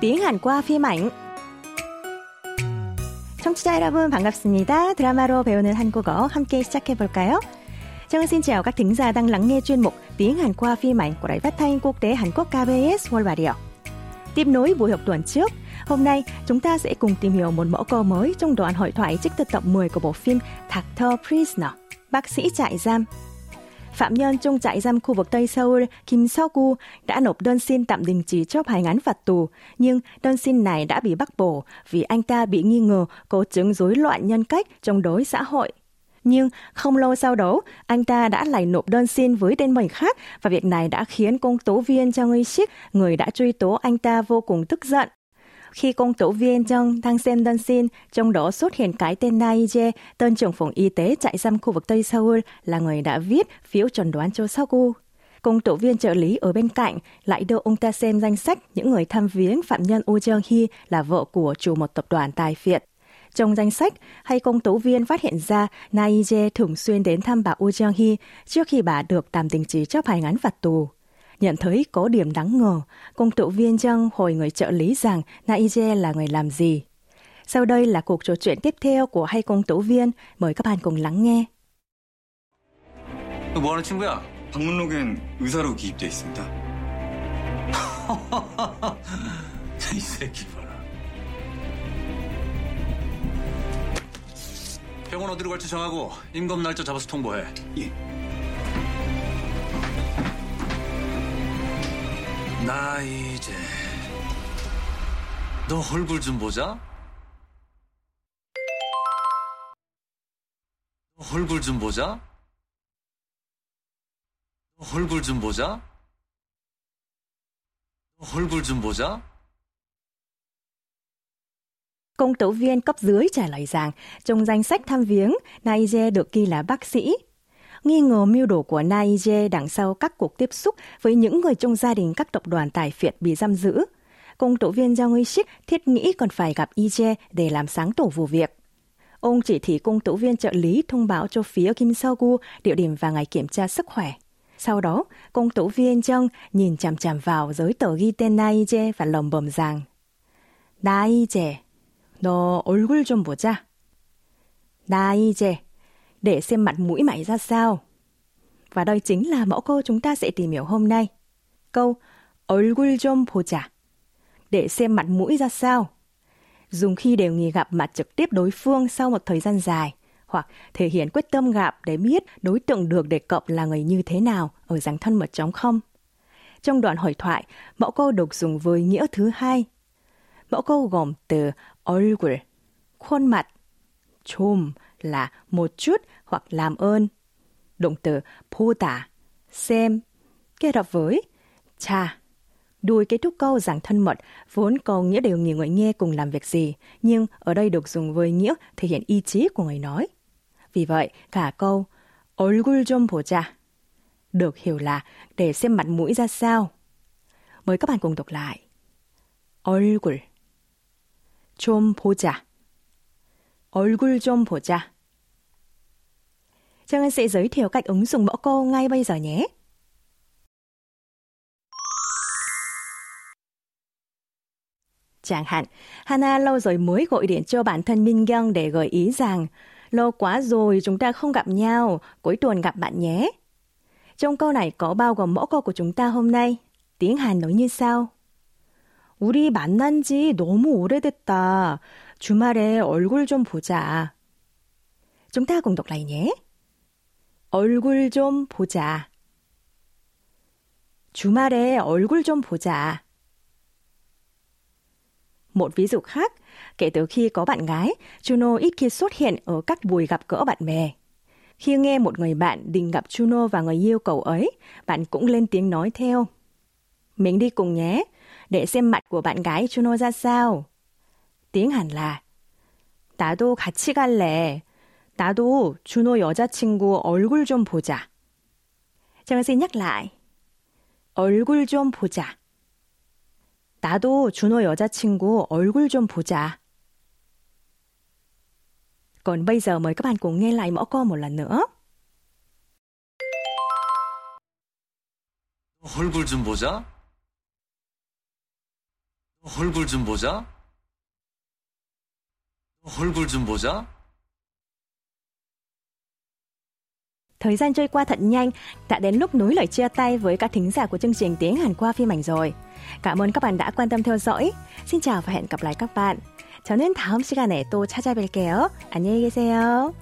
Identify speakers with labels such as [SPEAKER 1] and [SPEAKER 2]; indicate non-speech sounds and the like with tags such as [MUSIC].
[SPEAKER 1] tiếng Hàn qua phim ảnh. 청취자 여러분 반갑습니다. 드라마로 배우는 한국어 함께 시작해 볼까요? Trang xin chào các thính giả đang lắng nghe chuyên mục Tiếng Hàn qua phim ảnh của Đài Phát thanh Quốc tế Hàn Quốc KBS World Radio. Tiếp nối buổi học tuần trước, hôm nay chúng ta sẽ cùng tìm hiểu một mẫu câu mới trong đoạn hội thoại trích từ tập 10 của bộ phim Thạc thơ Prisoner, bác sĩ trại giam phạm nhân trong trại giam khu vực Tây Seoul Kim Seok-gu đã nộp đơn xin tạm đình chỉ chấp hành án phạt tù, nhưng đơn xin này đã bị bác bỏ vì anh ta bị nghi ngờ có chứng rối loạn nhân cách trong đối xã hội. Nhưng không lâu sau đó, anh ta đã lại nộp đơn xin với tên mình khác và việc này đã khiến công tố viên Trang Uy Sik, người đã truy tố anh ta vô cùng tức giận. Khi công tố viên Jung đang xem đơn xin, trong đó xuất hiện cái tên Naije, tên trưởng phòng y tế trại giam khu vực Tây Seoul là người đã viết phiếu chuẩn đoán cho Seogu. Công tố viên trợ lý ở bên cạnh lại đưa ông ta xem danh sách những người thăm viếng phạm nhân Oh Jung Hee là vợ của chủ một tập đoàn tài phiệt. Trong danh sách, hay công tố viên phát hiện ra Naije thường xuyên đến thăm bà Oh Jung Hee trước khi bà được tạm đình chỉ chấp hành án phạt tù. Nhận thấy có điểm đáng ngờ, công tố viên Jung hỏi người trợ lý rằng Naije là người làm gì. Sau đây là cuộc trò chuyện tiếp theo của hai công tố viên. Mời các bạn cùng lắng nghe.
[SPEAKER 2] 너 뭐하는 친구야?
[SPEAKER 3] 방문록엔 의사로 기입돼 있습니다. [LAUGHS]
[SPEAKER 2] 이 새끼 봐라. 병원 어디로 갈지 정하고 임검 날짜 잡아서 통보해.
[SPEAKER 3] 예.
[SPEAKER 2] 나 이제 너 얼굴 좀 보자. 너 얼굴 좀 보자. 너 얼굴 좀 보자. 너 얼굴 좀 보자.
[SPEAKER 1] Công tố viên cấp dưới trả lời rằng trong danh sách thăm viếng, Naije được ghi là bác sĩ. Nghi ngờ mưu đồ của Naije đằng sau các cuộc tiếp xúc với những người trong gia đình các tập đoàn tài phiệt bị giam giữ. Công tố viên Jang Uy-sik thiết nghĩ còn phải gặp Ije để làm sáng tỏ vụ việc. Ông chỉ thị công tố viên trợ lý thông báo cho phía Kim Seok-gu địa điểm và ngày kiểm tra sức khỏe. Sau đó, công tố viên Jung nhìn chằm chằm vào giấy tờ ghi tên Naije và lầm bầm rằng 나이제, 너 얼굴 좀 보자. 나이제, để xem mặt mũi mày ra sao. Và đây chính là mẫu câu chúng ta sẽ tìm hiểu hôm nay. Câu 얼굴 좀 보자. Để xem mặt mũi ra sao. Dùng khi đều nghỉ gặp mặt trực tiếp đối phương sau một thời gian dài, hoặc thể hiện quyết tâm gặp để biết đối tượng được đề cập là người như thế nào ở dạng thân mật trống không. Trong đoạn hội thoại, mẫu câu được dùng với nghĩa thứ hai. Mẫu câu gồm từ 얼굴, khuôn mặt, 좀 là một chút hoặc làm ơn. Động từ 보다, xem, kết hợp với cha. Đuôi kết thúc câu dạng thân mật vốn có nghĩa đều nhiều người nghe cùng làm việc gì, nhưng ở đây được dùng với nghĩa thể hiện ý chí của người nói. Vì vậy, cả câu 얼굴 좀 보자 được hiểu là để xem mặt mũi ra sao. Mời các bạn cùng đọc lại. 얼굴 좀 보자. 얼굴 좀 보자. Trang Anh sẽ giới thiệu cách ứng dụng mẫu câu ngay bây giờ nhé. Chẳng hạn, Hana lâu rồi mới gọi điện cho bản thân Minh Young để gợi ý rằng lâu quá rồi chúng ta không gặp nhau, cuối tuần gặp bạn nhé. Trong câu này có bao gồm mẫu câu của chúng ta hôm nay. Tiếng Hàn nói như sau. 우리 만난 지 너무 오래됐다. 주말에 얼굴 좀 보자. Chúng ta cùng đọc lại nhé. 얼굴 좀 보자. 주말에 얼굴 좀 보자. Một ví dụ khác, kể từ khi có bạn gái, Juno ít khi xuất hiện ở các buổi gặp gỡ bạn bè. Khi nghe một người bạn định gặp Juno và người yêu cầu ấy, bạn cũng lên tiếng nói theo. Mình đi cùng nhé, để xem mặt của bạn gái Juno ra sao. Hàn là 나도 같이 갈래. 나도 준호 여자친구 얼굴 좀 보자. nhắc lại. 얼굴 좀 보자. 나도 준호 여자친구 얼굴 좀 보자. Còn bây giờ mời các bạn cùng nghe lại mẫu câu một lần nữa.
[SPEAKER 2] 얼굴 좀 보자. 얼굴 좀 보자. 얼굴 좀 보자.
[SPEAKER 1] Thời gian trôi qua thật nhanh, đã đến lúc nối lời chia tay với các thính giả của chương trình tiếng Hàn qua phim ảnh rồi. Cảm ơn các bạn đã quan tâm theo dõi. Xin chào và hẹn gặp lại các bạn. 저는 다음 시간에 또 찾아뵐게요. 안녕히 계세요.